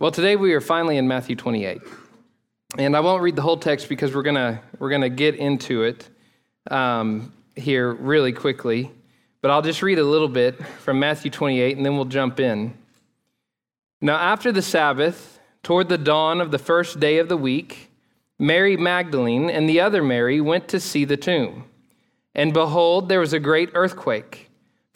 Well, today we are finally in Matthew 28. And I won't read the whole text because we're going we're gonna get into it um, here really quickly. But I'll just read a little bit from Matthew 28 and then we'll jump in. Now, after the Sabbath, toward the dawn of the first day of the week, Mary Magdalene and the other Mary went to see the tomb. And behold, there was a great earthquake.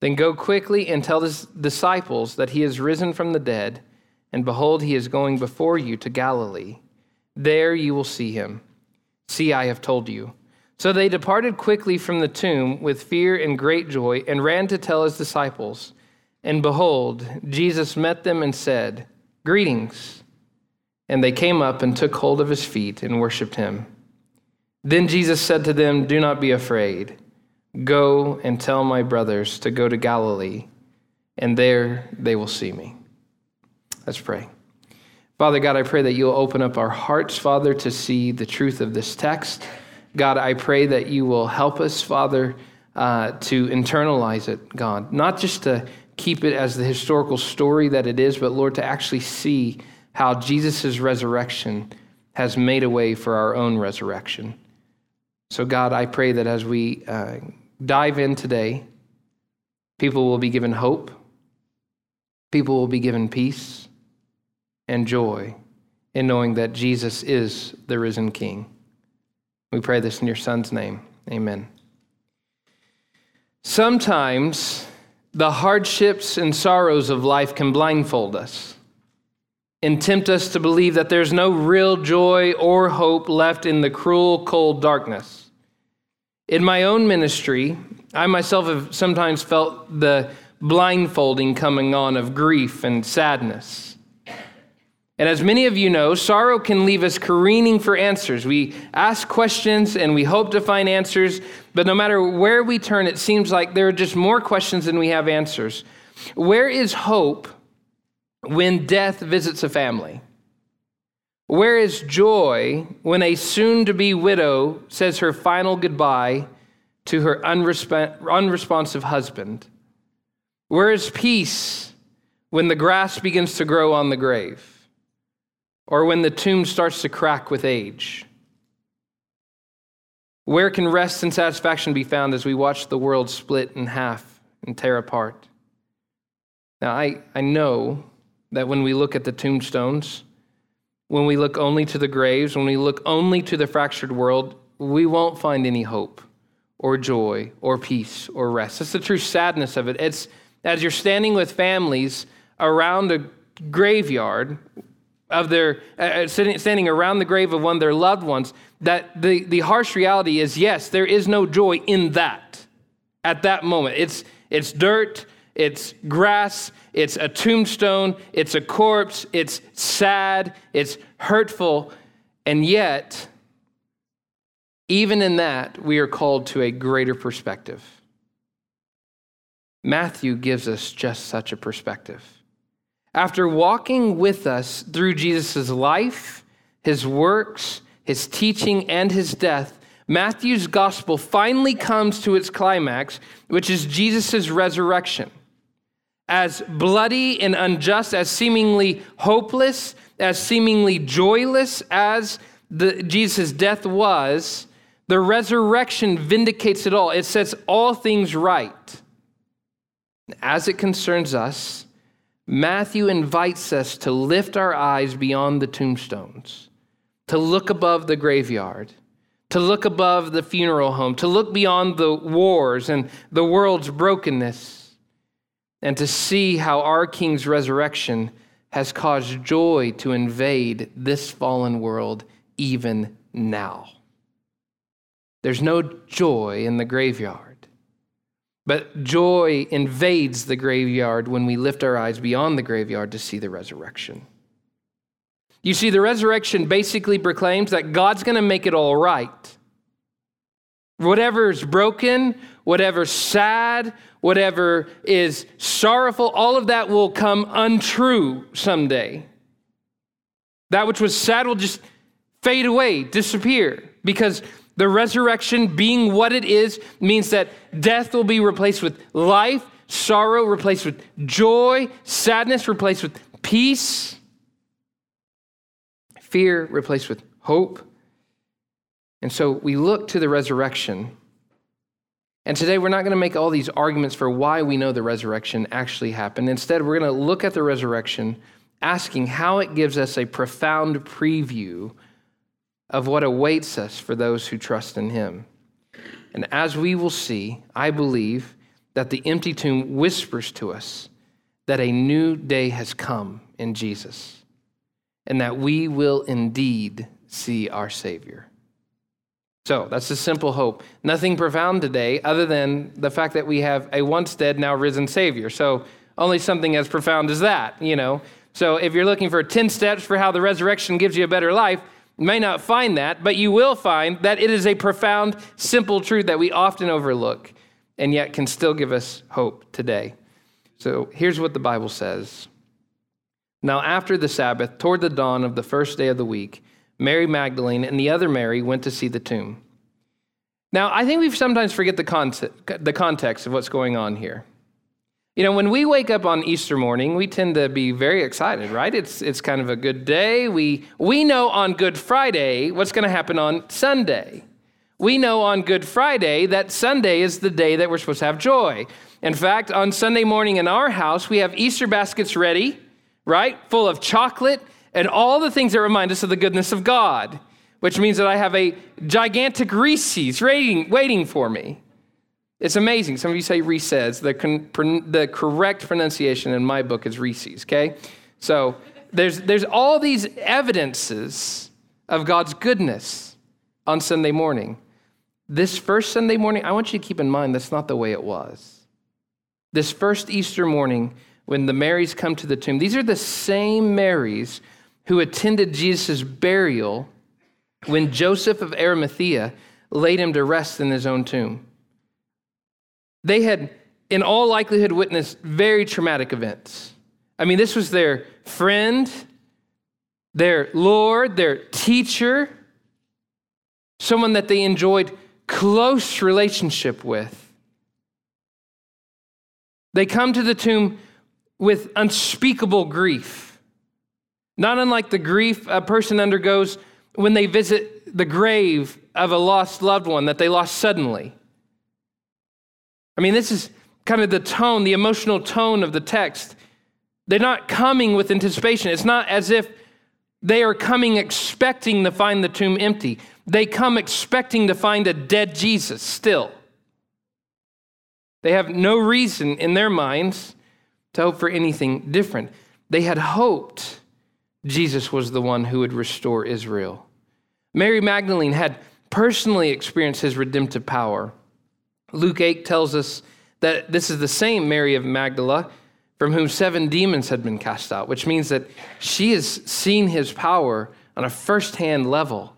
Then go quickly and tell his disciples that he is risen from the dead, and behold, he is going before you to Galilee. There you will see him. See, I have told you. So they departed quickly from the tomb with fear and great joy and ran to tell his disciples. And behold, Jesus met them and said, Greetings. And they came up and took hold of his feet and worshiped him. Then Jesus said to them, Do not be afraid. Go and tell my brothers to go to Galilee, and there they will see me. Let's pray. Father God, I pray that you'll open up our hearts, Father, to see the truth of this text. God, I pray that you will help us, Father, uh, to internalize it, God, not just to keep it as the historical story that it is, but Lord, to actually see how Jesus' resurrection has made a way for our own resurrection. So, God, I pray that as we uh, dive in today, people will be given hope, people will be given peace and joy in knowing that Jesus is the risen King. We pray this in your Son's name. Amen. Sometimes the hardships and sorrows of life can blindfold us and tempt us to believe that there's no real joy or hope left in the cruel, cold darkness. In my own ministry, I myself have sometimes felt the blindfolding coming on of grief and sadness. And as many of you know, sorrow can leave us careening for answers. We ask questions and we hope to find answers, but no matter where we turn, it seems like there are just more questions than we have answers. Where is hope when death visits a family? Where is joy when a soon to be widow says her final goodbye to her unresp- unresponsive husband? Where is peace when the grass begins to grow on the grave? Or when the tomb starts to crack with age? Where can rest and satisfaction be found as we watch the world split in half and tear apart? Now, I, I know that when we look at the tombstones, when we look only to the graves, when we look only to the fractured world, we won't find any hope or joy or peace or rest. That's the true sadness of it. It's as you're standing with families around a graveyard of their uh, uh standing around the grave of one of their loved ones that the, the harsh reality is yes there is no joy in that at that moment it's it's dirt it's grass, it's a tombstone, it's a corpse, it's sad, it's hurtful, and yet, even in that, we are called to a greater perspective. Matthew gives us just such a perspective. After walking with us through Jesus' life, his works, his teaching, and his death, Matthew's gospel finally comes to its climax, which is Jesus' resurrection as bloody and unjust, as seemingly hopeless, as seemingly joyless as the, Jesus' death was, the resurrection vindicates it all. It sets all things right. As it concerns us, Matthew invites us to lift our eyes beyond the tombstones, to look above the graveyard, to look above the funeral home, to look beyond the wars and the world's brokenness and to see how our King's resurrection has caused joy to invade this fallen world even now. There's no joy in the graveyard, but joy invades the graveyard when we lift our eyes beyond the graveyard to see the resurrection. You see, the resurrection basically proclaims that God's going to make it all right. Whatever is broken, whatever sad, whatever is sorrowful, all of that will come untrue someday. That which was sad will just fade away, disappear, because the resurrection, being what it is, means that death will be replaced with life, sorrow replaced with joy, sadness replaced with peace, fear replaced with hope. And so we look to the resurrection. And today we're not going to make all these arguments for why we know the resurrection actually happened. Instead, we're going to look at the resurrection asking how it gives us a profound preview of what awaits us for those who trust in him. And as we will see, I believe that the empty tomb whispers to us that a new day has come in Jesus and that we will indeed see our Savior. So that's a simple hope. Nothing profound today other than the fact that we have a once dead, now risen Savior. So only something as profound as that, you know. So if you're looking for 10 steps for how the resurrection gives you a better life, you may not find that, but you will find that it is a profound, simple truth that we often overlook and yet can still give us hope today. So here's what the Bible says. Now, after the Sabbath, toward the dawn of the first day of the week, Mary Magdalene and the other Mary went to see the tomb. Now, I think we sometimes forget the, the context of what's going on here. You know, when we wake up on Easter morning, we tend to be very excited, right? It's, it's kind of a good day. We, we know on Good Friday what's going to happen on Sunday. We know on Good Friday that Sunday is the day that we're supposed to have joy. In fact, on Sunday morning in our house, we have Easter baskets ready, right? Full of chocolate and all the things that remind us of the goodness of God, which means that I have a gigantic Reese's waiting, waiting for me. It's amazing. Some of you say Reese's. The, con- the correct pronunciation in my book is Reese's, okay? So there's, there's all these evidences of God's goodness on Sunday morning. This first Sunday morning, I want you to keep in mind that's not the way it was. This first Easter morning, when the Marys come to the tomb, these are the same Marys who attended Jesus' burial when Joseph of Arimathea laid him to rest in his own tomb. They had, in all likelihood, witnessed very traumatic events. I mean, this was their friend, their Lord, their teacher, someone that they enjoyed close relationship with. They come to the tomb with unspeakable grief, not unlike the grief a person undergoes when they visit the grave of a lost loved one that they lost suddenly. I mean, this is kind of the tone, the emotional tone of the text. They're not coming with anticipation. It's not as if they are coming expecting to find the tomb empty. They come expecting to find a dead Jesus still. They have no reason in their minds to hope for anything different. They had hoped Jesus was the one who would restore Israel. Mary Magdalene had personally experienced his redemptive power. Luke 8 tells us that this is the same Mary of Magdala from whom seven demons had been cast out, which means that she has seen his power on a firsthand level.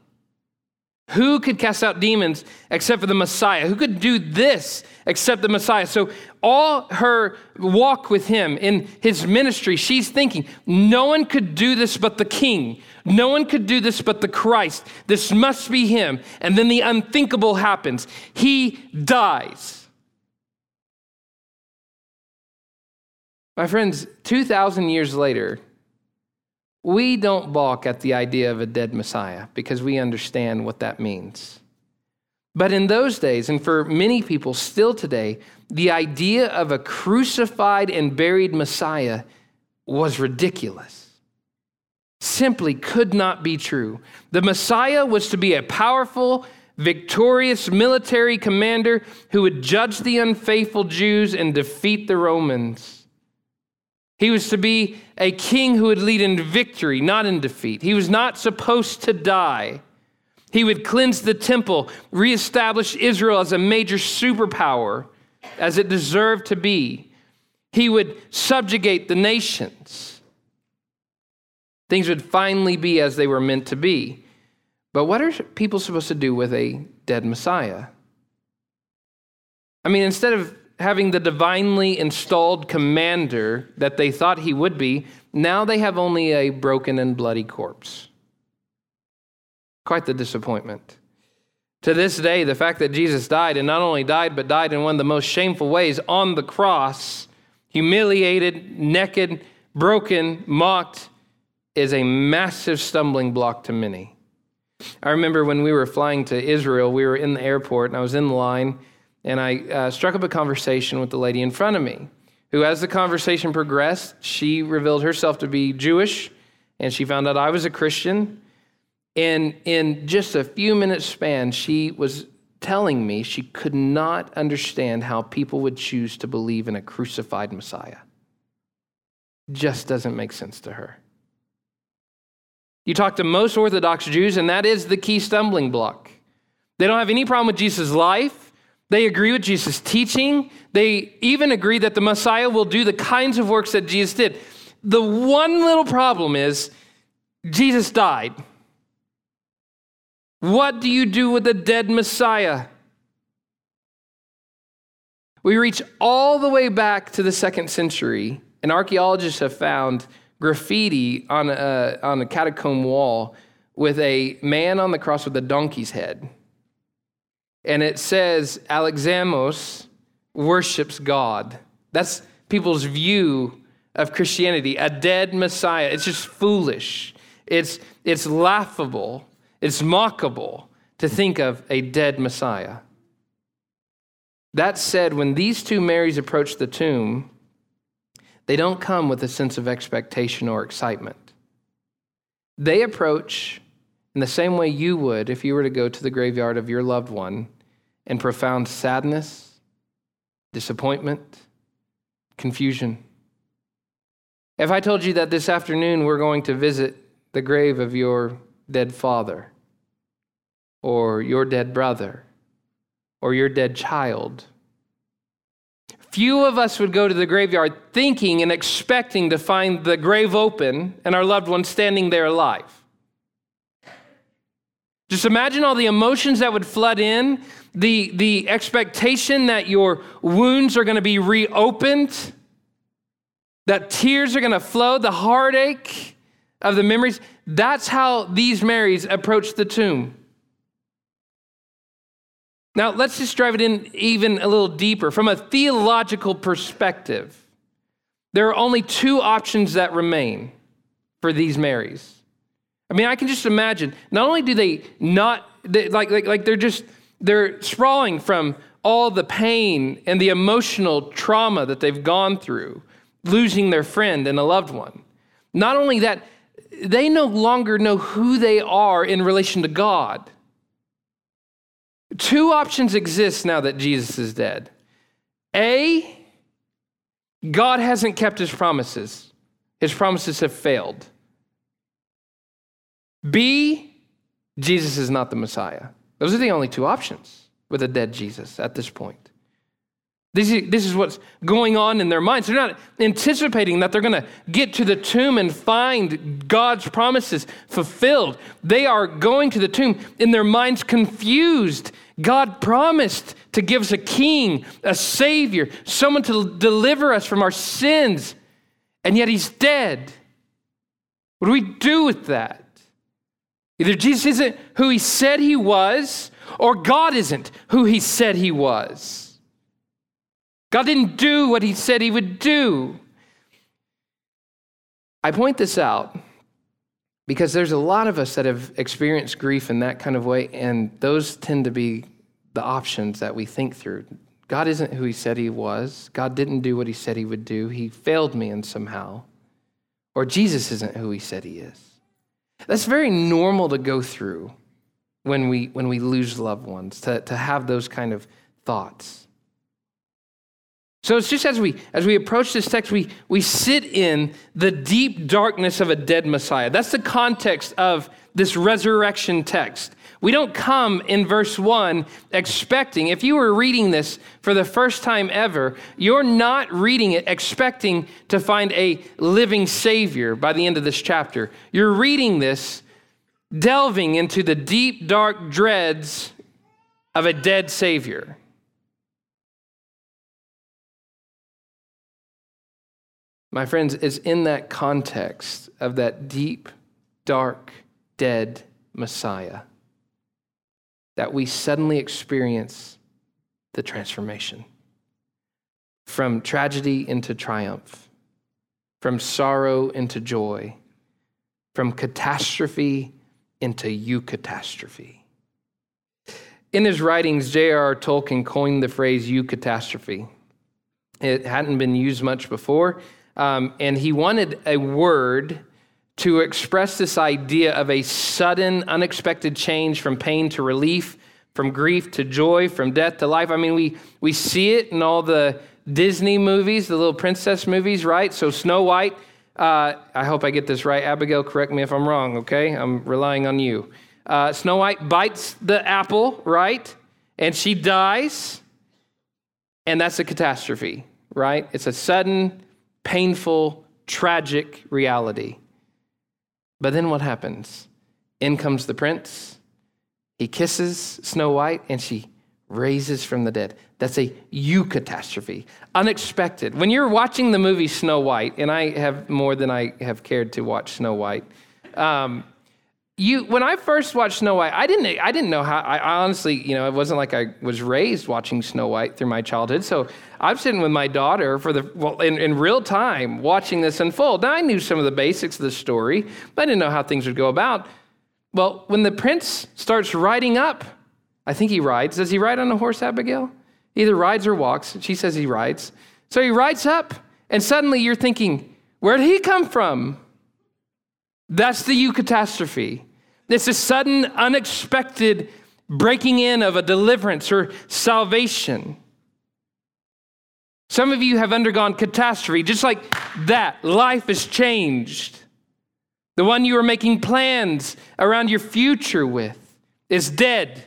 Who could cast out demons except for the Messiah? Who could do this except the Messiah? So, all her walk with him in his ministry, she's thinking, no one could do this but the king. No one could do this but the Christ. This must be him. And then the unthinkable happens. He dies. My friends, 2,000 years later, we don't balk at the idea of a dead Messiah because we understand what that means. But in those days, and for many people still today, the idea of a crucified and buried Messiah was ridiculous simply could not be true. The Messiah was to be a powerful, victorious military commander who would judge the unfaithful Jews and defeat the Romans. He was to be a king who would lead in victory, not in defeat. He was not supposed to die. He would cleanse the temple, reestablish Israel as a major superpower, as it deserved to be. He would subjugate the nations. Things would finally be as they were meant to be. But what are people supposed to do with a dead Messiah? I mean, instead of having the divinely installed commander that they thought he would be, now they have only a broken and bloody corpse. Quite the disappointment. To this day, the fact that Jesus died, and not only died, but died in one of the most shameful ways on the cross, humiliated, naked, broken, mocked, is a massive stumbling block to many. I remember when we were flying to Israel, we were in the airport, and I was in line, and I uh, struck up a conversation with the lady in front of me, who, as the conversation progressed, she revealed herself to be Jewish, and she found out I was a Christian. And in just a few minutes span, she was telling me she could not understand how people would choose to believe in a crucified Messiah. Just doesn't make sense to her. You talk to most Orthodox Jews, and that is the key stumbling block. They don't have any problem with Jesus' life. They agree with Jesus' teaching. They even agree that the Messiah will do the kinds of works that Jesus did. The one little problem is Jesus died. What do you do with a dead Messiah? We reach all the way back to the second century, and archaeologists have found graffiti on a, on a catacomb wall with a man on the cross with a donkey's head. And it says, Alexamos worships God. That's people's view of Christianity, a dead Messiah. It's just foolish. It's, it's laughable. It's mockable to think of a dead Messiah. That said, when these two Marys approach the tomb, they don't come with a sense of expectation or excitement. They approach in the same way you would if you were to go to the graveyard of your loved one in profound sadness, disappointment, confusion. If I told you that this afternoon we're going to visit the grave of your dead father, or your dead brother or your dead child. Few of us would go to the graveyard thinking and expecting to find the grave open and our loved one standing there alive. Just imagine all the emotions that would flood in, the, the expectation that your wounds are going to be reopened, that tears are going to flow, the heartache of the memories. That's how these Marys approach the tomb. Now, let's just drive it in even a little deeper. From a theological perspective, there are only two options that remain for these Marys. I mean, I can just imagine, not only do they not, they, like, like, like they're just, they're sprawling from all the pain and the emotional trauma that they've gone through, losing their friend and a loved one. Not only that, they no longer know who they are in relation to God. Two options exist now that Jesus is dead. A, God hasn't kept his promises, his promises have failed. B, Jesus is not the Messiah. Those are the only two options with a dead Jesus at this point. This is, this is what's going on in their minds. They're not anticipating that they're going to get to the tomb and find God's promises fulfilled. They are going to the tomb in their minds confused. God promised to give us a king, a savior, someone to deliver us from our sins, and yet he's dead. What do we do with that? Either Jesus isn't who he said he was, or God isn't who he said he was. God didn't do what he said he would do. I point this out because there's a lot of us that have experienced grief in that kind of way, and those tend to be the options that we think through. God isn't who he said he was. God didn't do what he said he would do. He failed me in somehow. Or Jesus isn't who he said he is. That's very normal to go through when we, when we lose loved ones, to, to have those kind of thoughts. So it's just as we as we approach this text, we we sit in the deep darkness of a dead Messiah. That's the context of this resurrection text. We don't come in verse 1 expecting, if you were reading this for the first time ever, you're not reading it expecting to find a living Savior by the end of this chapter. You're reading this delving into the deep, dark dreads of a dead Savior. My friends, it's in that context of that deep, dark, dead Messiah that we suddenly experience the transformation from tragedy into triumph, from sorrow into joy, from catastrophe into eucatastrophe. In his writings, J.R.R. Tolkien coined the phrase eucatastrophe. It hadn't been used much before, um, and he wanted a word to express this idea of a sudden, unexpected change from pain to relief, from grief to joy, from death to life. I mean, we, we see it in all the Disney movies, the little princess movies, right? So, Snow White, uh, I hope I get this right. Abigail, correct me if I'm wrong, okay? I'm relying on you. Uh, Snow White bites the apple, right? And she dies, and that's a catastrophe, right? It's a sudden, painful, tragic reality. But then what happens? In comes the prince. He kisses Snow White and she raises from the dead. That's a eucatastrophe, unexpected. When you're watching the movie Snow White, and I have more than I have cared to watch Snow White, um, you when I first watched Snow White, I didn't I didn't know how. I honestly, you know, it wasn't like I was raised watching Snow White through my childhood. So I'm sitting with my daughter for the well in, in real time watching this unfold. Now I knew some of the basics of the story, but I didn't know how things would go about. Well, when the prince starts riding up, I think he rides. Does he ride on a horse, Abigail? Either rides or walks. She says he rides. So he rides up, and suddenly you're thinking, where did he come from? That's the eucatastrophe. It's a sudden, unexpected breaking in of a deliverance or salvation. Some of you have undergone catastrophe, just like that. Life has changed. The one you were making plans around your future with is dead.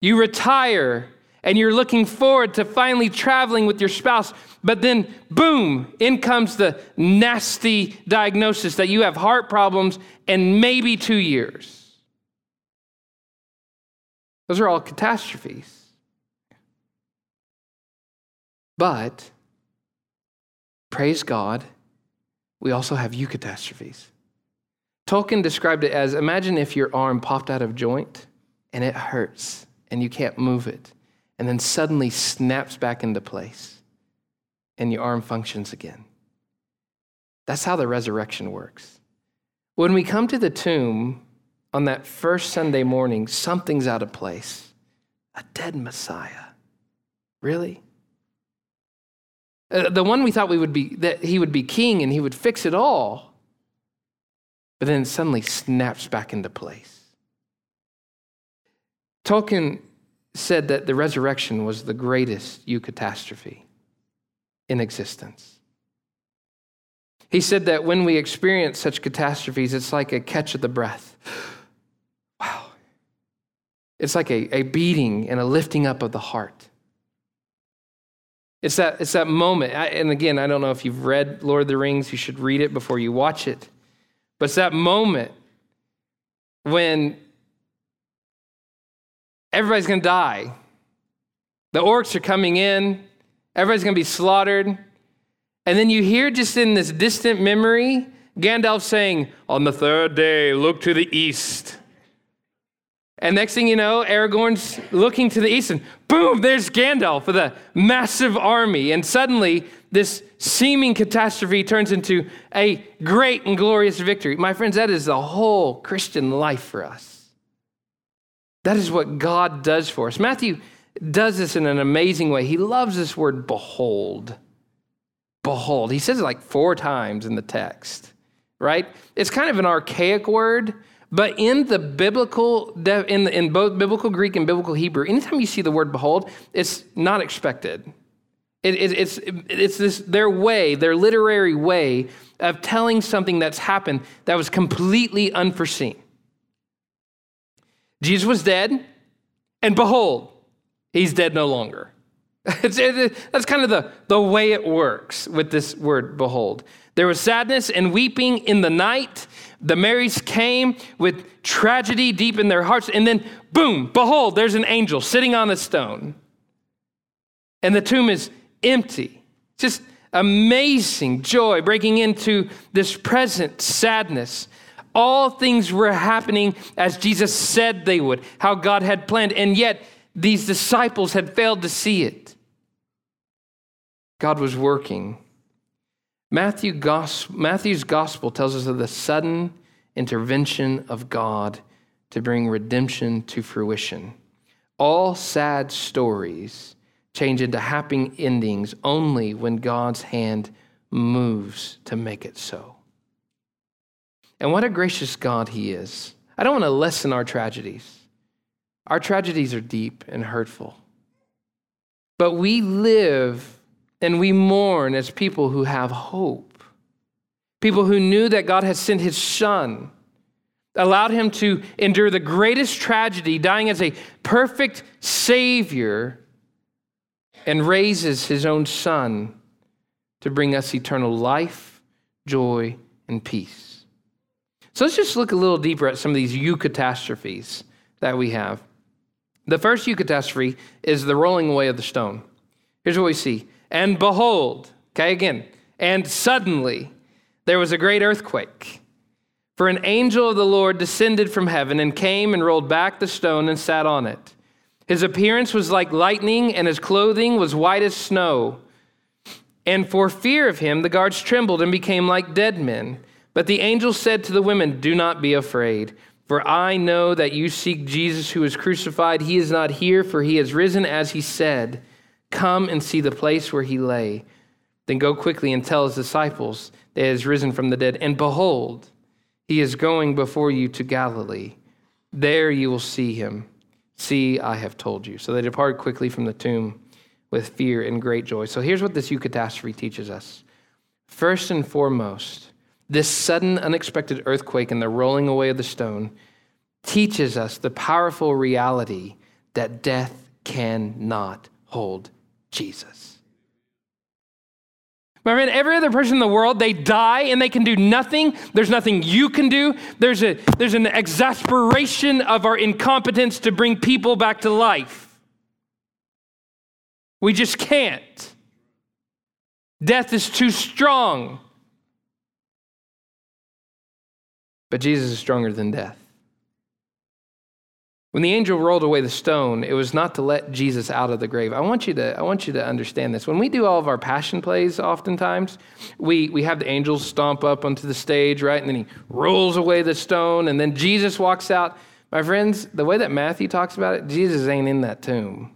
You retire and you're looking forward to finally traveling with your spouse, but then, boom, in comes the nasty diagnosis that you have heart problems and maybe two years. Those are all catastrophes. But, praise God, we also have eucatastrophes. Tolkien described it as imagine if your arm popped out of joint and it hurts and you can't move it and then suddenly snaps back into place and your arm functions again. That's how the resurrection works. When we come to the tomb on that first Sunday morning, something's out of place. A dead Messiah. Really? Uh, the one we thought we would be that he would be king and he would fix it all. But then suddenly snaps back into place. Tolkien said that the resurrection was the greatest eucatastrophe in existence. He said that when we experience such catastrophes, it's like a catch of the breath. Wow. It's like a, a beating and a lifting up of the heart. It's that, it's that moment. And again, I don't know if you've read Lord of the Rings, you should read it before you watch it. But it's that moment when everybody's going to die. The orcs are coming in, everybody's going to be slaughtered. And then you hear just in this distant memory Gandalf saying, On the third day, look to the east. And next thing you know, Aragorn's looking to the east, and boom, there's Gandalf with a massive army. And suddenly, this seeming catastrophe turns into a great and glorious victory. My friends, that is the whole Christian life for us. That is what God does for us. Matthew does this in an amazing way. He loves this word behold. Behold. He says it like four times in the text, right? It's kind of an archaic word, but in the biblical, in, the, in both biblical Greek and biblical Hebrew, anytime you see the word behold, it's not expected. It, it, it's, it's this, their way, their literary way of telling something that's happened that was completely unforeseen. Jesus was dead, and behold, he's dead no longer. It, that's kind of the, the way it works with this word, behold. There was sadness and weeping in the night. The Marys came with tragedy deep in their hearts, and then, boom, behold, there's an angel sitting on a stone. And the tomb is empty. Just amazing joy breaking into this present sadness. All things were happening as Jesus said they would, how God had planned, and yet these disciples had failed to see it. God was working. Matthew Matthew's gospel tells us of the sudden intervention of God to bring redemption to fruition. All sad stories change into happy endings only when God's hand moves to make it so. And what a gracious God He is. I don't want to lessen our tragedies. Our tragedies are deep and hurtful. But we live and we mourn as people who have hope. People who knew that God had sent His Son, allowed Him to endure the greatest tragedy, dying as a perfect Savior and raises his own son to bring us eternal life, joy, and peace. So let's just look a little deeper at some of these eucatastrophes that we have. The first eucatastrophe is the rolling away of the stone. Here's what we see. And behold, okay, again, and suddenly there was a great earthquake. For an angel of the Lord descended from heaven and came and rolled back the stone and sat on it. His appearance was like lightning, and his clothing was white as snow. And for fear of him, the guards trembled and became like dead men. But the angel said to the women, Do not be afraid, for I know that you seek Jesus who was crucified. He is not here, for he has risen as he said. Come and see the place where he lay. Then go quickly and tell his disciples that he has risen from the dead. And behold, he is going before you to Galilee. There you will see him. See, I have told you. So they departed quickly from the tomb with fear and great joy. So here's what this eucatastrophe teaches us. First and foremost, this sudden, unexpected earthquake and the rolling away of the stone teaches us the powerful reality that death cannot hold Jesus. My friend, every other person in the world, they die and they can do nothing. There's nothing you can do. There's, a, there's an exasperation of our incompetence to bring people back to life. We just can't. Death is too strong. But Jesus is stronger than death. When the angel rolled away the stone, it was not to let Jesus out of the grave. I want you to, I want you to understand this. When we do all of our passion plays, oftentimes, we, we have the angels stomp up onto the stage, right? And then he rolls away the stone, and then Jesus walks out. My friends, the way that Matthew talks about it, Jesus ain't in that tomb.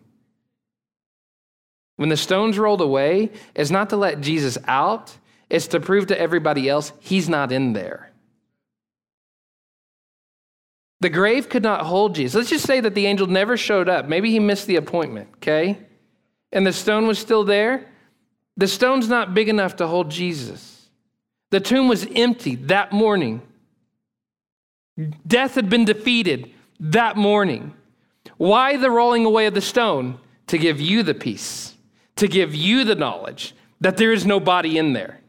When the stone's rolled away, it's not to let Jesus out, it's to prove to everybody else he's not in there. The grave could not hold Jesus. Let's just say that the angel never showed up. Maybe he missed the appointment, okay? And the stone was still there. The stone's not big enough to hold Jesus. The tomb was empty that morning. Death had been defeated that morning. Why the rolling away of the stone? To give you the peace, to give you the knowledge that there is no body in there.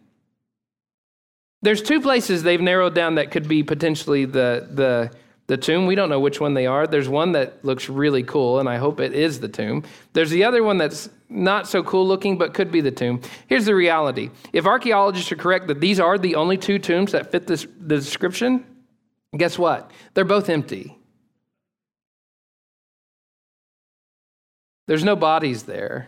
There's two places they've narrowed down that could be potentially the, the the tomb. We don't know which one they are. There's one that looks really cool, and I hope it is the tomb. There's the other one that's not so cool looking, but could be the tomb. Here's the reality if archaeologists are correct that these are the only two tombs that fit this, the description, guess what? They're both empty. There's no bodies there.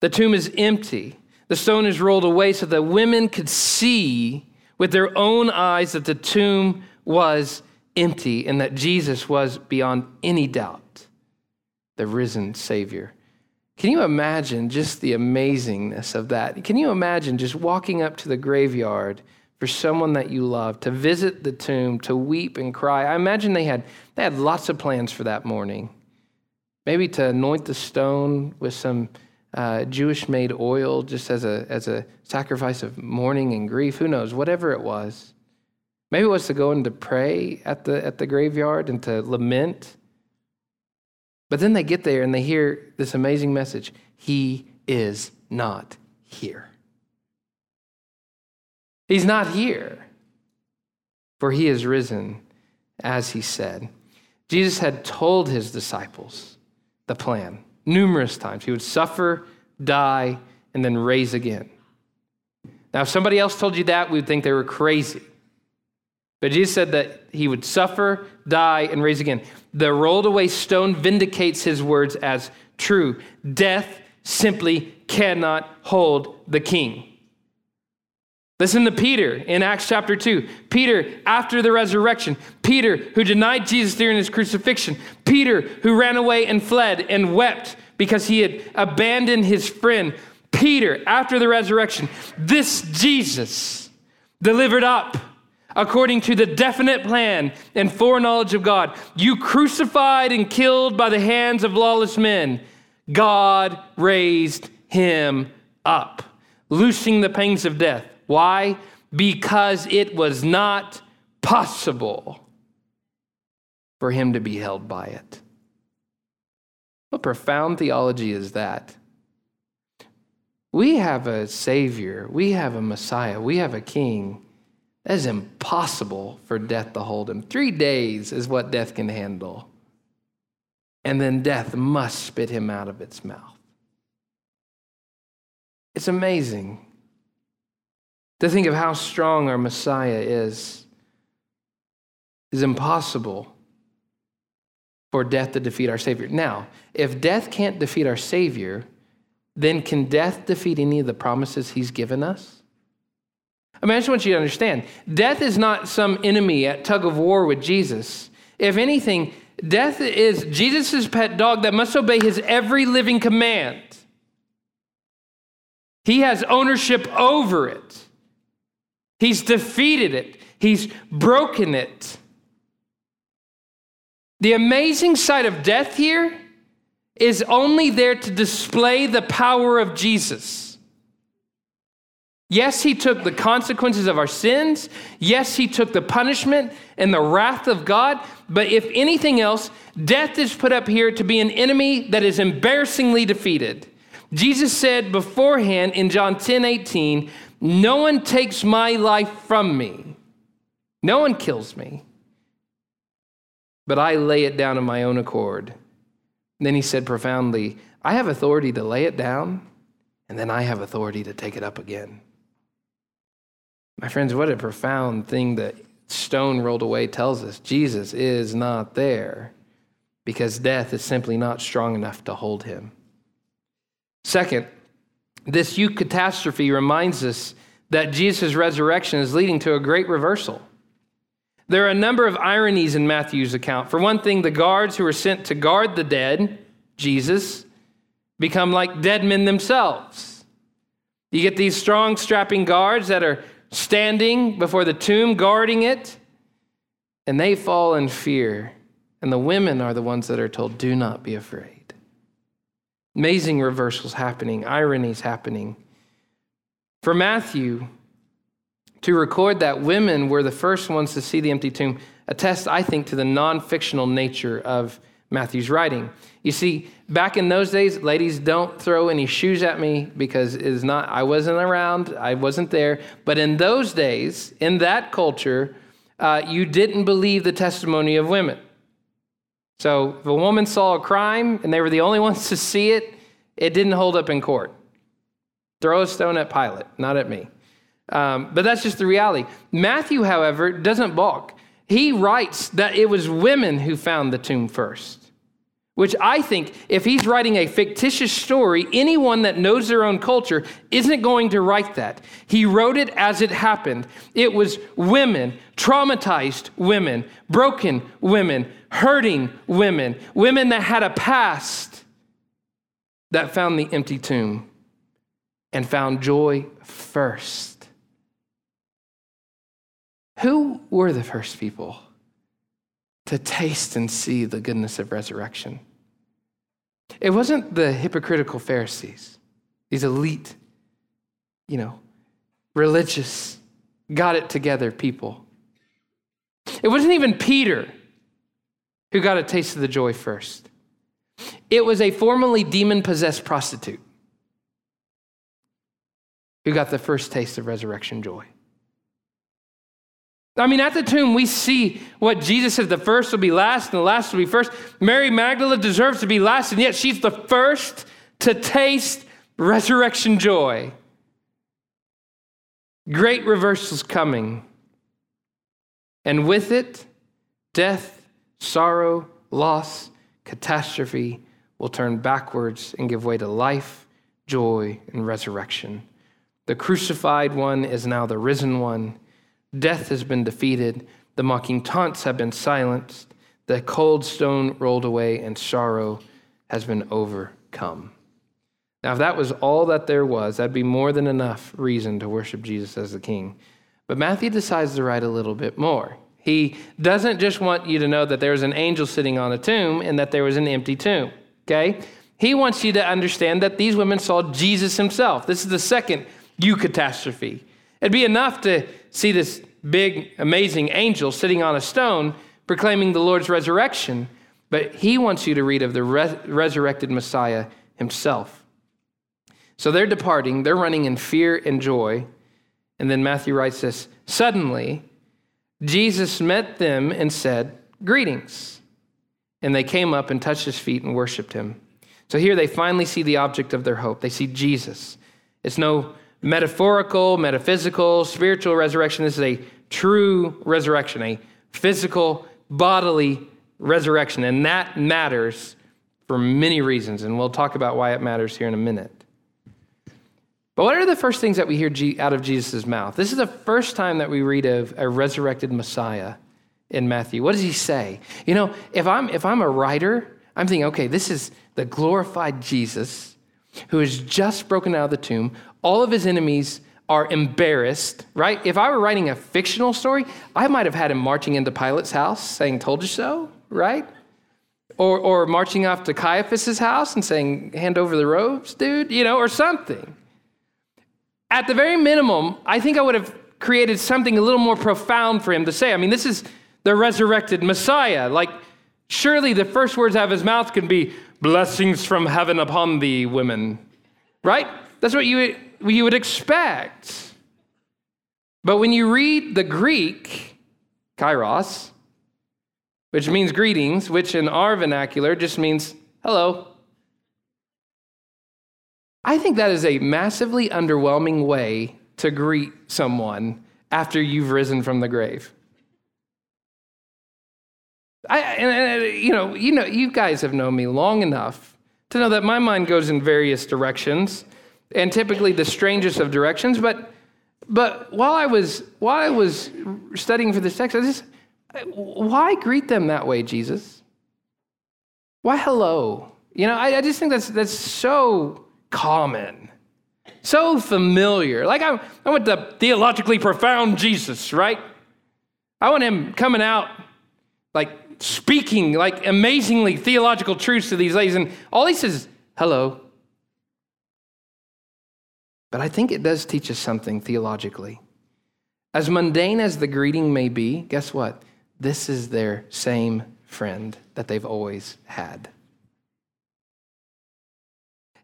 The tomb is empty. The stone is rolled away so that women could see with their own eyes that the tomb was empty and that Jesus was beyond any doubt the risen Savior. Can you imagine just the amazingness of that? Can you imagine just walking up to the graveyard for someone that you love, to visit the tomb, to weep and cry? I imagine they had, they had lots of plans for that morning. Maybe to anoint the stone with some uh, Jewish made oil just as a, as a sacrifice of mourning and grief. Who knows? Whatever it was. Maybe it was to go and to pray at the, at the graveyard and to lament. But then they get there and they hear this amazing message He is not here. He's not here, for He is risen, as He said. Jesus had told His disciples the plan numerous times. He would suffer, die, and then raise again. Now, if somebody else told you that, we would think they were crazy. But Jesus said that he would suffer, die, and raise again. The rolled away stone vindicates his words as true. Death simply cannot hold the king. Listen to Peter in Acts chapter 2. Peter, after the resurrection, Peter, who denied Jesus during his crucifixion, Peter, who ran away and fled and wept because he had abandoned his friend, Peter, after the resurrection, this Jesus delivered up according to the definite plan and foreknowledge of God. You crucified and killed by the hands of lawless men. God raised him up, loosing the pangs of death. Why? Because it was not possible for him to be held by it. What profound theology is that? We have a Savior, we have a Messiah, we have a King that is impossible for death to hold him. Three days is what death can handle. And then death must spit him out of its mouth. It's amazing to think of how strong our Messiah is. It's impossible for death to defeat our Savior. Now, if death can't defeat our Savior, then can death defeat any of the promises He's given us? I just want you to understand death is not some enemy at tug of war with Jesus. If anything, death is Jesus' pet dog that must obey his every living command. He has ownership over it, he's defeated it, he's broken it. The amazing side of death here is only there to display the power of Jesus. Yes, he took the consequences of our sins. Yes, he took the punishment and the wrath of God. But if anything else, death is put up here to be an enemy that is embarrassingly defeated. Jesus said beforehand in John 10 18, No one takes my life from me, no one kills me, but I lay it down of my own accord. Then he said profoundly, I have authority to lay it down, and then I have authority to take it up again. My friends, what a profound thing that stone rolled away tells us. Jesus is not there because death is simply not strong enough to hold him. Second, this eucatastrophe reminds us that Jesus' resurrection is leading to a great reversal. There are a number of ironies in Matthew's account. For one thing, the guards who were sent to guard the dead, Jesus, become like dead men themselves. You get these strong, strapping guards that are standing before the tomb, guarding it, and they fall in fear. And the women are the ones that are told, Do not be afraid. Amazing reversals happening, ironies happening. For Matthew, to record that women were the first ones to see the empty tomb attests, I think, to the non fictional nature of Matthew's writing. You see, back in those days, ladies, don't throw any shoes at me because it is not, I wasn't around, I wasn't there. But in those days, in that culture, uh, you didn't believe the testimony of women. So if a woman saw a crime and they were the only ones to see it, it didn't hold up in court. Throw a stone at Pilate, not at me. Um, but that's just the reality. Matthew, however, doesn't balk. He writes that it was women who found the tomb first. Which I think, if he's writing a fictitious story, anyone that knows their own culture isn't going to write that. He wrote it as it happened. It was women, traumatized women, broken women, hurting women, women that had a past that found the empty tomb and found joy first. Who were the first people to taste and see the goodness of resurrection? It wasn't the hypocritical Pharisees. these elite, you know, religious, got it together people. It wasn't even Peter who got a taste of the joy first. It was a formerly demon possessed prostitute who got the first taste of resurrection joy. I mean, at the tomb, we see what Jesus said the first will be last and the last will be first. Mary Magdalene deserves to be last, and yet she's the first to taste resurrection joy. Great reversals coming. And with it, death, sorrow, loss, catastrophe will turn backwards and give way to life, joy, and resurrection. The crucified one is now the risen one. Death has been defeated. The mocking taunts have been silenced. The cold stone rolled away, and sorrow has been overcome. Now, if that was all that there was, that'd be more than enough reason to worship Jesus as the king. But Matthew decides to write a little bit more. He doesn't just want you to know that there was an angel sitting on a tomb and that there was an empty tomb, okay? He wants you to understand that these women saw Jesus himself. This is the second eucatastrophe. It'd be enough to see this big, amazing angel sitting on a stone proclaiming the Lord's resurrection, but he wants you to read of the res- resurrected Messiah himself. So they're departing, they're running in fear and joy. And then Matthew writes this Suddenly, Jesus met them and said, Greetings. And they came up and touched his feet and worshiped him. So here they finally see the object of their hope. They see Jesus. It's no metaphorical, metaphysical, spiritual resurrection. This is a true resurrection, a physical, bodily resurrection. And that matters for many reasons. And we'll talk about why it matters here in a minute. But what are the first things that we hear out of Jesus' mouth? This is the first time that we read of a resurrected Messiah in Matthew. What does he say? You know, if I'm if I'm a writer, I'm thinking, okay, this is the glorified Jesus who has just broken out of the tomb. All of his enemies are embarrassed, right? If I were writing a fictional story, I might have had him marching into Pilate's house saying, Told you so, right? Or, or marching off to Caiaphas's house and saying, Hand over the robes, dude, you know, or something. At the very minimum, I think I would have created something a little more profound for him to say. I mean, this is the resurrected Messiah. Like, surely the first words out of his mouth can be, Blessings from heaven upon thee, women. Right? That's what you, you would expect. But when you read the Greek, kairos, which means greetings, which in our vernacular just means hello. I think that is a massively underwhelming way to greet someone after you've risen from the grave. I, and, and, uh, you know, you know, you guys have known me long enough to know that my mind goes in various directions, and typically the strangest of directions. But, but while I was while I was studying for this text, I just, why greet them that way, Jesus? Why hello? You know, I, I just think that's that's so common, so familiar. Like I, I want the theologically profound Jesus, right? I want him coming out like speaking like amazingly theological truths to these ladies, and all he says, hello. But I think it does teach us something theologically. As mundane as the greeting may be, guess what? This is their same friend that they've always had.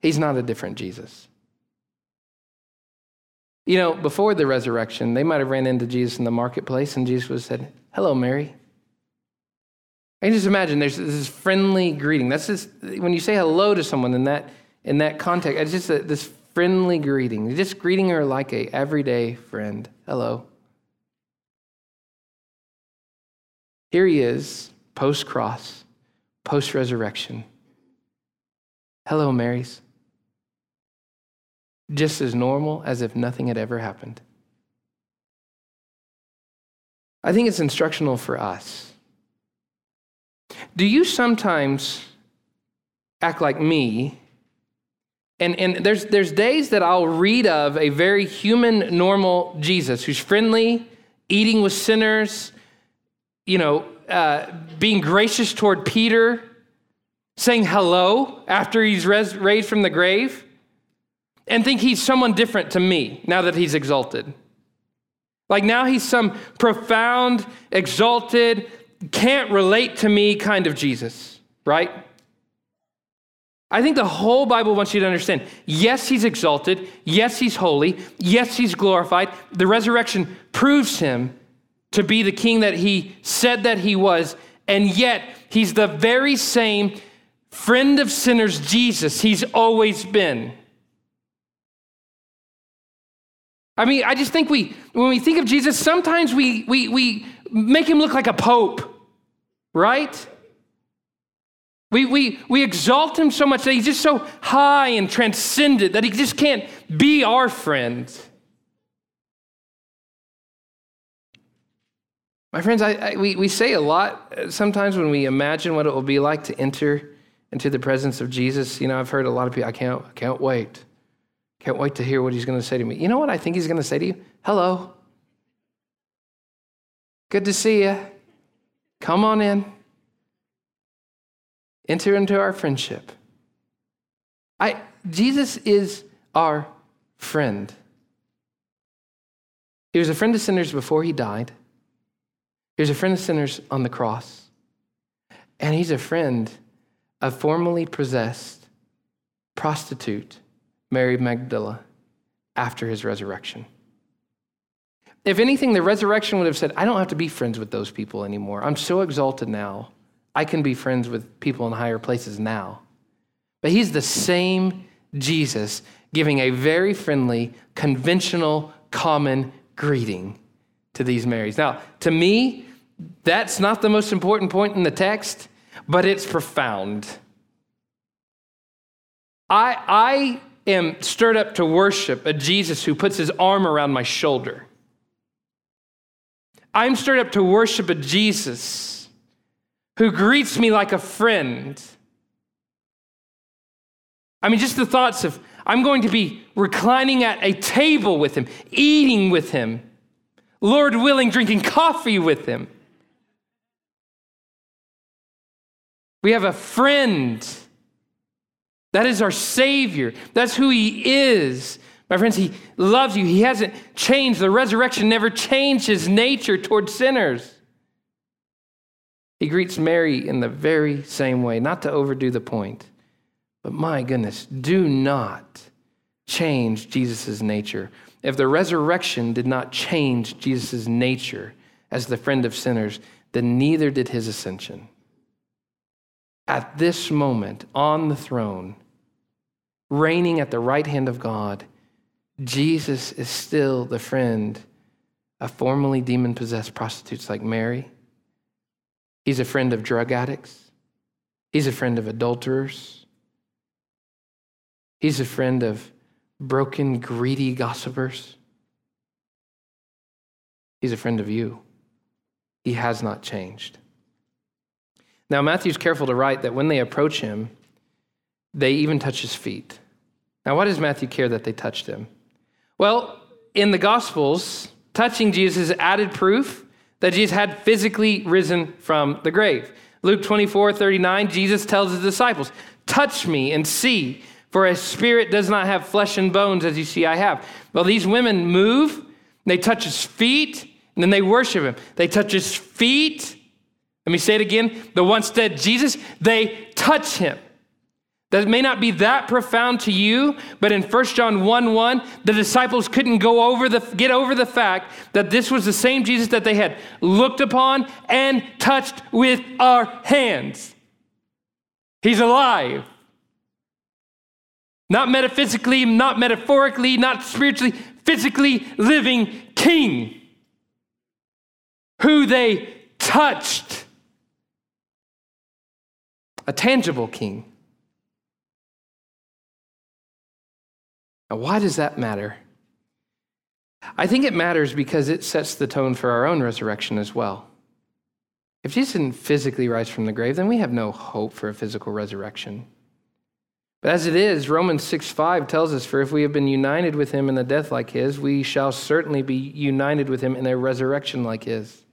He's not a different Jesus. You know, before the resurrection, they might have ran into Jesus in the marketplace, and Jesus would have said, Hello, Mary. I can just imagine there's this friendly greeting. That's just when you say hello to someone in that in that context. It's just a, this friendly greeting. You're just greeting her like a everyday friend. Hello. Here he is, post cross, post resurrection. Hello, Marys. Just as normal as if nothing had ever happened. I think it's instructional for us do you sometimes act like me? And, and there's, there's days that I'll read of a very human, normal Jesus who's friendly, eating with sinners, you know, uh, being gracious toward Peter, saying hello after he's res- raised from the grave. and think he's someone different to me now that he's exalted. Like now he's some profound, exalted, can't relate to me kind of Jesus, right? I think the whole Bible wants you to understand yes, he's exalted. Yes, he's holy. Yes, he's glorified. The resurrection proves him to be the king that he said that he was. And yet, he's the very same friend of sinners, Jesus, he's always been. I mean, I just think we, when we think of Jesus, sometimes we, we, we make him look like a pope, right? We, we, we exalt him so much that he's just so high and transcendent that he just can't be our friend. My friends, I, I, we, we say a lot uh, sometimes when we imagine what it will be like to enter into the presence of Jesus. You know, I've heard a lot of people, I can't, I can't wait. Can't wait to hear what he's going to say to me. You know what I think he's going to say to you? Hello. Good to see you. Come on in. Enter into our friendship. I, Jesus is our friend. He was a friend of sinners before he died. He was a friend of sinners on the cross. And he's a friend of formerly possessed prostitute Mary Magdala after his resurrection. If anything, the resurrection would have said, I don't have to be friends with those people anymore. I'm so exalted now. I can be friends with people in higher places now. But he's the same Jesus giving a very friendly, conventional, common greeting to these Marys. Now, to me, that's not the most important point in the text, but it's profound. I, I am stirred up to worship a Jesus who puts his arm around my shoulder. I'm stirred up to worship a Jesus who greets me like a friend. I mean, just the thoughts of I'm going to be reclining at a table with him, eating with him, Lord willing, drinking coffee with him. We have a friend that is our Savior. That's who He is. My friends, He loves you. He hasn't changed. The resurrection never changed His nature towards sinners. He greets Mary in the very same way, not to overdo the point, but my goodness, do not change Jesus' nature. If the resurrection did not change Jesus' nature as the friend of sinners, then neither did his ascension. At this moment on the throne, reigning at the right hand of God, Jesus is still the friend of formerly demon possessed prostitutes like Mary. He's a friend of drug addicts. He's a friend of adulterers. He's a friend of broken, greedy gossipers. He's a friend of you. He has not changed. Now, Matthew's careful to write that when they approach him, they even touch his feet. Now, why does Matthew care that they touched him? Well, in the Gospels, touching Jesus is added proof that Jesus had physically risen from the grave. Luke 24, 39, Jesus tells his disciples, Touch me and see, for a spirit does not have flesh and bones as you see I have. Well, these women move, they touch his feet, and then they worship him. They touch his feet. Let me say it again. The once dead Jesus, they touch him. That may not be that profound to you, but in 1 John 1 1, the disciples couldn't go over the, get over the fact that this was the same Jesus that they had looked upon and touched with our hands. He's alive. Not metaphysically, not metaphorically, not spiritually, physically living king who they touched. A tangible king. Now, why does that matter? I think it matters because it sets the tone for our own resurrection as well. If Jesus didn't physically rise from the grave, then we have no hope for a physical resurrection. But as it is, Romans 6 5 tells us, For if we have been united with him in a death like his, we shall certainly be united with him in a resurrection like his.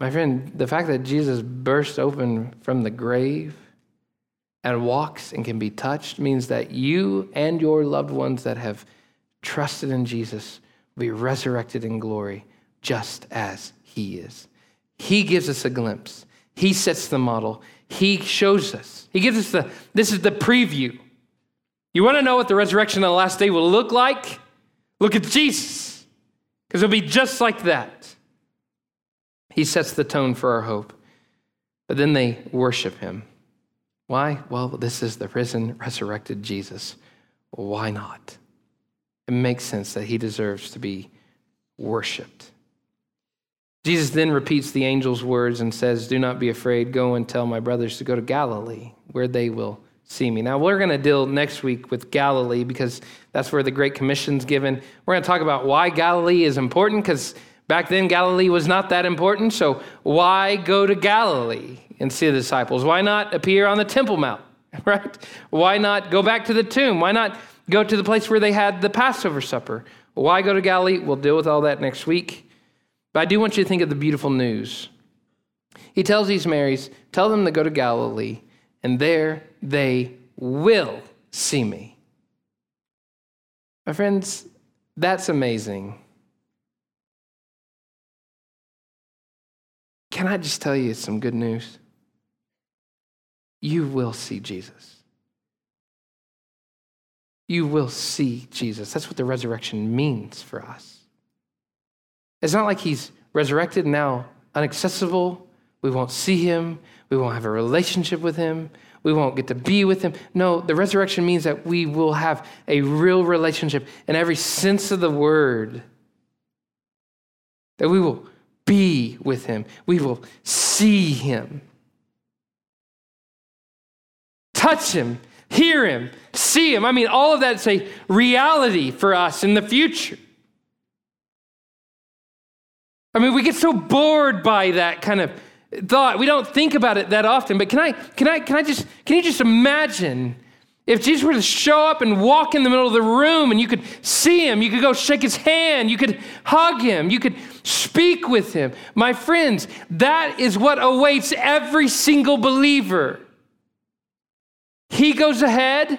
My friend, the fact that Jesus burst open from the grave and walks and can be touched means that you and your loved ones that have trusted in Jesus will be resurrected in glory just as he is. He gives us a glimpse. He sets the model. He shows us. He gives us the this is the preview. You want to know what the resurrection on the last day will look like? Look at Jesus. Because it'll be just like that. He sets the tone for our hope. But then they worship him. Why? Well, this is the risen, resurrected Jesus. Why not? It makes sense that he deserves to be worshiped. Jesus then repeats the angel's words and says, Do not be afraid. Go and tell my brothers to go to Galilee, where they will see me. Now, we're going to deal next week with Galilee because that's where the Great Commission's given. We're going to talk about why Galilee is important because back then Galilee was not that important. So, why go to Galilee and see the disciples? Why not appear on the Temple Mount, right? Why not go back to the tomb? Why not go to the place where they had the Passover supper? Why go to Galilee? We'll deal with all that next week. But I do want you to think of the beautiful news. He tells these Marys, tell them to go to Galilee, and there they will see me. My friends, that's amazing. Can I just tell you some good news? You will see Jesus. You will see Jesus. That's what the resurrection means for us. It's not like he's resurrected now, inaccessible. We won't see him. We won't have a relationship with him. We won't get to be with him. No, the resurrection means that we will have a real relationship in every sense of the word. That we will be with him. We will see him. Touch him, hear him, see him. I mean, all of that's a reality for us in the future. I mean, we get so bored by that kind of thought. We don't think about it that often. But can I, can I, can I just, can you just imagine if Jesus were to show up and walk in the middle of the room and you could see him, you could go shake his hand, you could hug him, you could speak with him. My friends, that is what awaits every single believer. He goes ahead,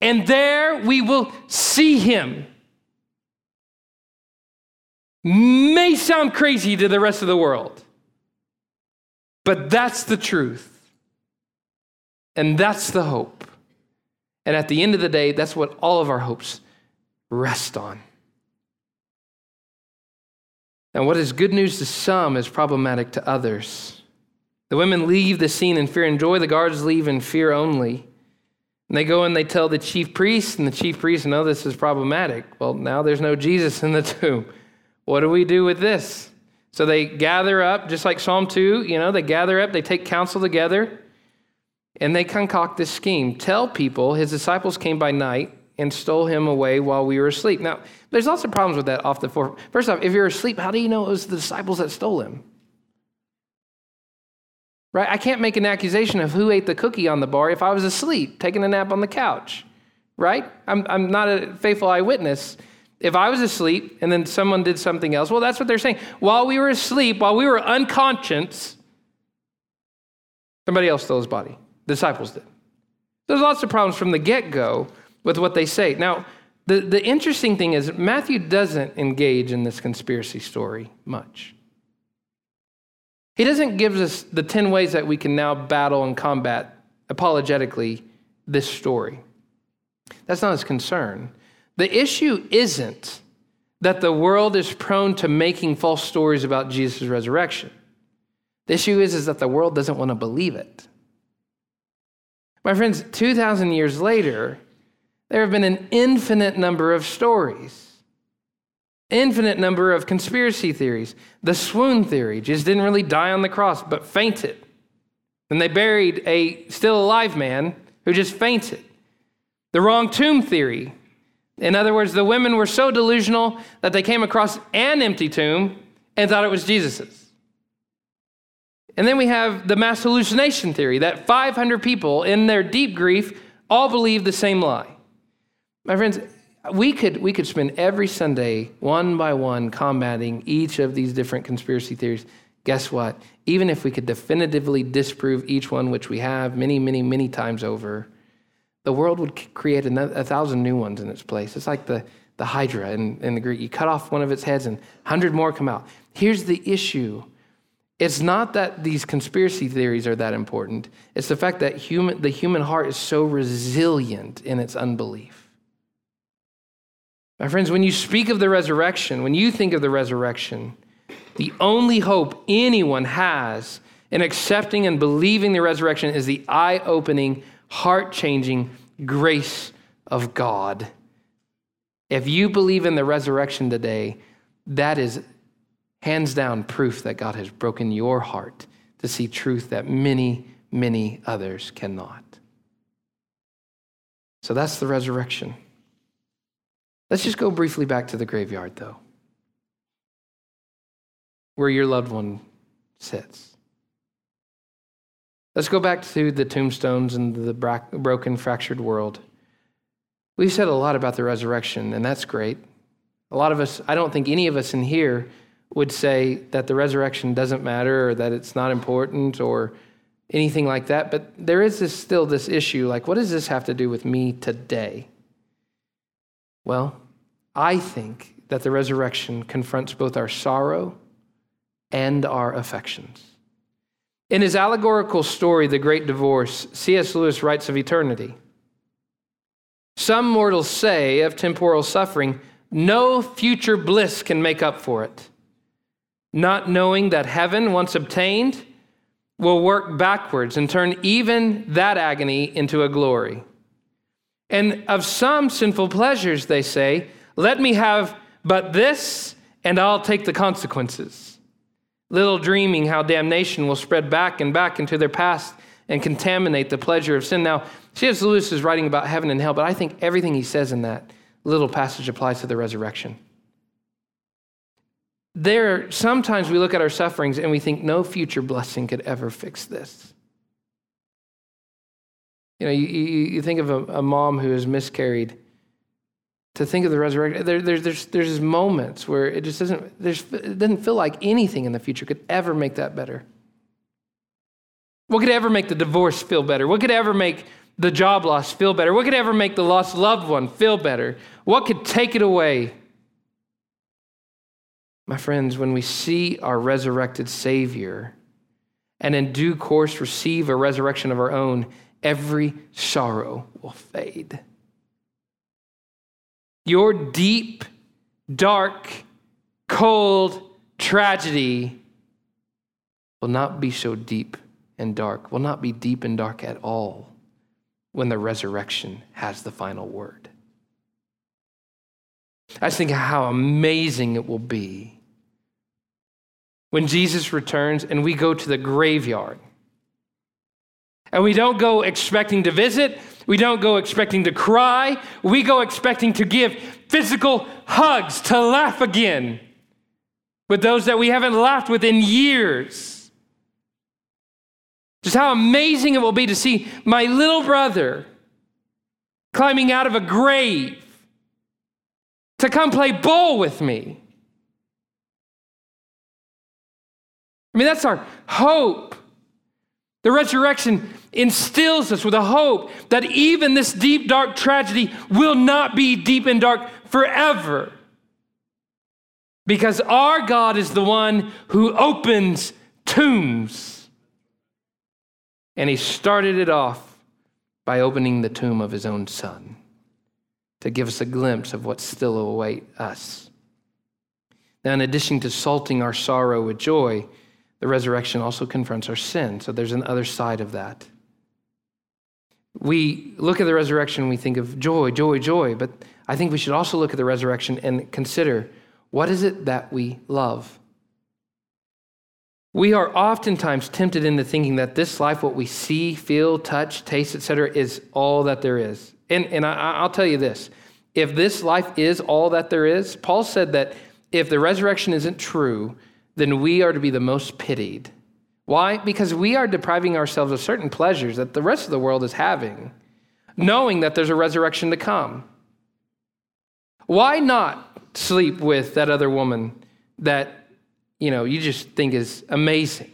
and there we will see him may sound crazy to the rest of the world, but that's the truth. And that's the hope. And at the end of the day, that's what all of our hopes rest on. And what is good news to some is problematic to others. The women leave the scene in fear and joy, the guards leave in fear only. And they go and they tell the chief priests, and the chief priests know this is problematic. Well, now there's no Jesus in the tomb. What do we do with this? So they gather up, just like Psalm 2, you know, they gather up, they take counsel together, and they concoct this scheme. Tell people his disciples came by night and stole him away while we were asleep. Now, there's lots of problems with that off the floor. First off, if you're asleep, how do you know it was the disciples that stole him? Right? I can't make an accusation of who ate the cookie on the bar if I was asleep, taking a nap on the couch. Right? I'm, I'm not a faithful eyewitness. If I was asleep and then someone did something else, well, that's what they're saying. While we were asleep, while we were unconscious, somebody else stole his body. The disciples did. There's lots of problems from the get go with what they say. Now, the, the interesting thing is, Matthew doesn't engage in this conspiracy story much. He doesn't give us the 10 ways that we can now battle and combat apologetically this story. That's not his concern. The issue isn't that the world is prone to making false stories about Jesus' resurrection. The issue is, is that the world doesn't want to believe it. My friends, 2,000 years later, there have been an infinite number of stories, infinite number of conspiracy theories. The swoon theory just didn't really die on the cross, but fainted. And they buried a still alive man who just fainted. The wrong tomb theory, in other words, the women were so delusional that they came across an empty tomb and thought it was Jesus's. And then we have the mass hallucination theory that 500 people, in their deep grief, all believe the same lie. My friends, we could, we could spend every Sunday, one by one, combating each of these different conspiracy theories. guess what? Even if we could definitively disprove each one, which we have many, many, many times over, the world would create a thousand new ones in its place. It's like the, the Hydra in, in the Greek. You cut off one of its heads and 100 more come out. Here's the issue it's not that these conspiracy theories are that important, it's the fact that human, the human heart is so resilient in its unbelief. My friends, when you speak of the resurrection, when you think of the resurrection, the only hope anyone has in accepting and believing the resurrection is the eye opening, heart changing grace of God. If you believe in the resurrection today, that is hands down proof that God has broken your heart to see truth that many, many others cannot. So that's the resurrection. Let's just go briefly back to the graveyard, though, where your loved one sits. Let's go back to the tombstones and the broken, fractured world. We've said a lot about the resurrection, and that's great. A lot of us, I don't think any of us in here would say that the resurrection doesn't matter or that it's not important or anything like that. But there is this, still this issue like, what does this have to do with me today? Well, I think that the resurrection confronts both our sorrow and our affections. In his allegorical story, The Great Divorce, C.S. Lewis writes of eternity. Some mortals say of temporal suffering, no future bliss can make up for it not knowing that heaven, once obtained, will work backwards and turn even that agony into a glory. And of some sinful pleasures, they say, let me have but this, and I'll take the consequences. Little dreaming how damnation will spread back and back into their past and contaminate the pleasure of sin. Now, C.S. Lewis is writing about heaven and hell, but I think everything he says in that little passage applies to the resurrection. There, sometimes we look at our sufferings and we think no future blessing could ever fix this. You know, you, you think of a, a mom who has miscarried. To think of the resurrection, there, there, there's, there's moments where it just doesn't, there's, it doesn't feel like anything in the future could ever make that better. What could ever make the divorce feel better? What could ever make the job loss feel better? What could ever make the lost loved one feel better? What could take it away? My friends, when we see our resurrected Savior and in due course receive a resurrection of our own, every sorrow will fade. Your deep, dark, cold tragedy will not be so deep and dark, will not be deep and dark at all when the resurrection has the final word. I just think how amazing it will be when Jesus returns and we go to the graveyard. And we don't go expecting to visit, we don't go expecting to cry, we go expecting to give physical hugs, to laugh again with those that we haven't laughed with in years. Just how amazing it will be to see my little brother climbing out of a grave to come play ball with me. I mean, that's our hope. The resurrection instills us with a hope that even this deep, dark tragedy will not be deep and dark forever. Because our God is the one who opens tombs. And he started it off by opening the tomb of his own son to give us a glimpse of what still awaits us. Now, in addition to salting our sorrow with joy, the resurrection also confronts our sin. So there's an other side of that. We look at the resurrection, and we think of joy, joy, joy, but I think we should also look at the resurrection and consider what is it that we love? We are oftentimes tempted into thinking that this life, what we see, feel, touch, taste, etc., is all that there is. And, and I, will tell you this if this life is all that there is, Paul said that if the resurrection isn't true, then we are to be the most pitied. Why? Because we are depriving ourselves of certain pleasures that the rest of the world is having, knowing that there's a resurrection to come. Why not sleep with that other woman that you know, you just think is amazing.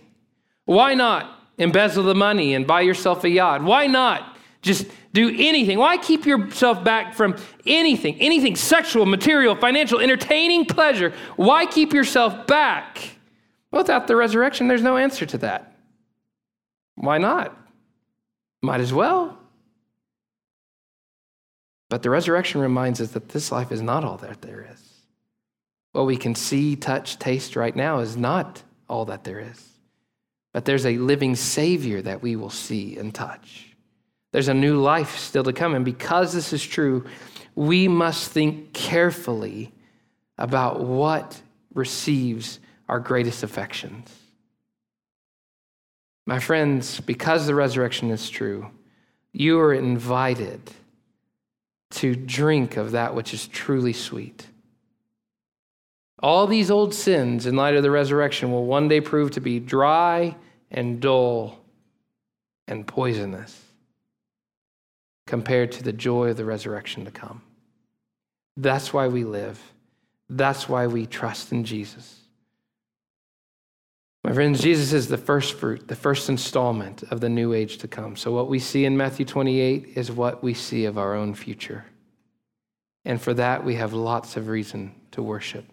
Why not embezzle the money and buy yourself a yacht? Why not just do anything? Why keep yourself back from anything, anything sexual, material, financial, entertaining pleasure? Why keep yourself back? Without the resurrection, there's no answer to that. Why not? Might as well. But the resurrection reminds us that this life is not all that there is. What we can see, touch, taste right now is not all that there is. But there's a living Savior that we will see and touch. There's a new life still to come. And because this is true, we must think carefully about what receives our greatest affections. My friends, because the resurrection is true, you are invited to drink of that which is truly sweet. All these old sins, in light of the resurrection, will one day prove to be dry and dull and poisonous compared to the joy of the resurrection to come. That's why we live. That's why we trust in Jesus. My friends, Jesus is the first fruit, the first installment of the new age to come. So, what we see in Matthew 28 is what we see of our own future. And for that, we have lots of reason to worship.